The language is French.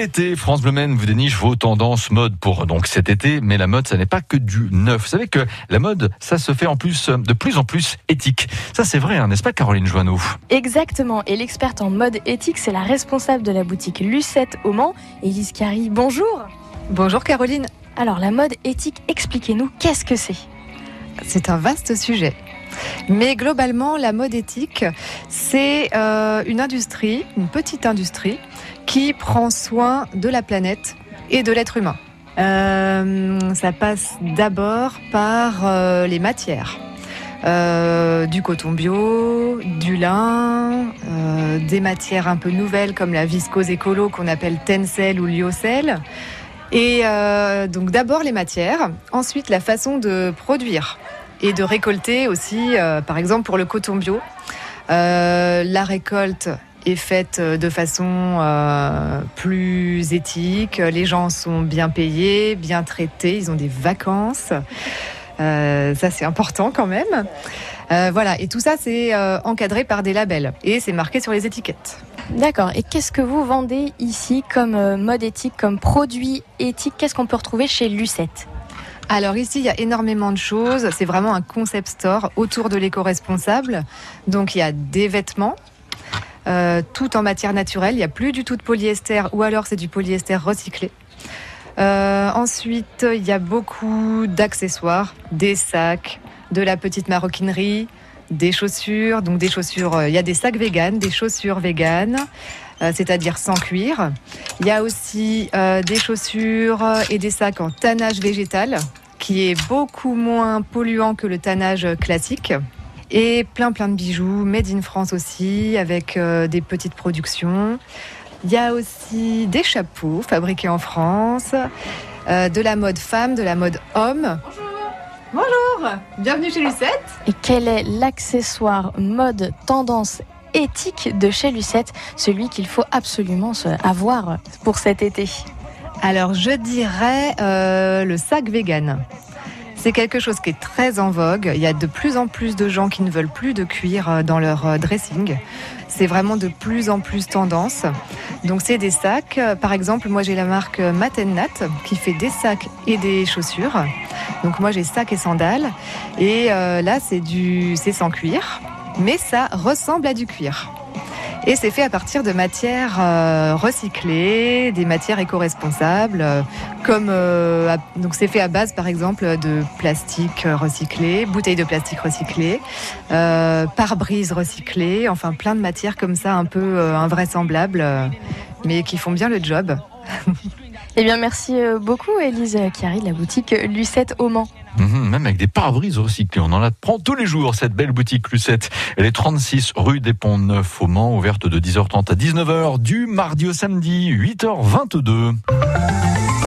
l'été. France Bleu vous déniche vos tendances mode pour donc cet été. Mais la mode, ça n'est pas que du neuf. Vous savez que la mode, ça se fait en plus, de plus en plus éthique. Ça, c'est vrai, hein, n'est-ce pas, Caroline Joanneau? Exactement. Et l'experte en mode éthique, c'est la responsable de la boutique Lucette au Mans, Elise Carry. Bonjour. Bonjour, Caroline. Alors, la mode éthique, expliquez-nous, qu'est-ce que c'est? C'est un vaste sujet. Mais globalement, la mode éthique, c'est euh, une industrie, une petite industrie, qui prend soin de la planète et de l'être humain. Euh, ça passe d'abord par euh, les matières. du coton bio, du lin, des matières un peu nouvelles comme la viscose écolo qu'on appelle tencel ou lyocell. Et donc d'abord les matières, ensuite la façon de produire et de récolter aussi, euh, par exemple pour le coton bio. Euh, la récolte est faite de façon euh, plus éthique. Les gens sont bien payés, bien traités, ils ont des vacances. ça, c'est important quand même. voilà, et tout ça, c'est encadré par des labels et c'est marqué sur les étiquettes. D'accord. Et qu'est-ce que vous vendez ici comme mode éthique, comme produit éthique? Qu'est-ce qu'on peut retrouver chez Lucette? Alors ici, il y a énormément de choses. C'est vraiment un concept store autour de l'éco-responsable. Donc il y a des vêtements, euh, tout en matière naturelle. Il n'y a plus du tout de polyester ou alors c'est du polyester recyclé. Euh, ensuite, il y a beaucoup d'accessoires, des sacs, de la petite maroquinerie, des chaussures. Donc des chaussures, euh, il y a des sacs véganes, des chaussures véganes. C'est-à-dire sans cuir. Il y a aussi des chaussures et des sacs en tannage végétal, qui est beaucoup moins polluant que le tannage classique. Et plein plein de bijoux, made in France aussi, avec euh, des petites productions. Il y a aussi des chapeaux fabriqués en France, euh, de la mode femme, de la mode homme. Bonjour Bonjour Bienvenue chez Lucette Et quel est l'accessoire mode tendance éthique de chez Lucette, celui qu'il faut absolument avoir pour cet été alors je dirais euh, le sac vegan. C'est quelque chose qui est très en vogue. Il y a de plus en plus de gens qui ne veulent plus de cuir euh, dans leur euh, dressing. C'est vraiment de plus en plus tendance. Donc c'est des sacs. Par exemple, moi j'ai la marque Matennat qui fait des sacs et des chaussures. Donc moi j'ai sacs et sandales. Et là c'est du, c'est sans cuir, mais ça ressemble à du cuir. Et c'est fait à partir de matières euh, recyclées, des matières éco-responsables, euh, comme euh, donc c'est fait à base par exemple de plastique recyclé, bouteilles de plastique recyclées, pare-brise recyclé, enfin plein de matières comme ça un peu invraisemblables, mais qui font bien le job. Eh bien, merci beaucoup, Élise Chiari de la boutique Lucette au Mans. Mhm, même avec des pare-brises recyclés. On en apprend tous les jours, cette belle boutique Lucette. Elle est 36 rue des Ponts Neufs au Mans, ouverte de 10h30 à 19h, du mardi au samedi, 8h22.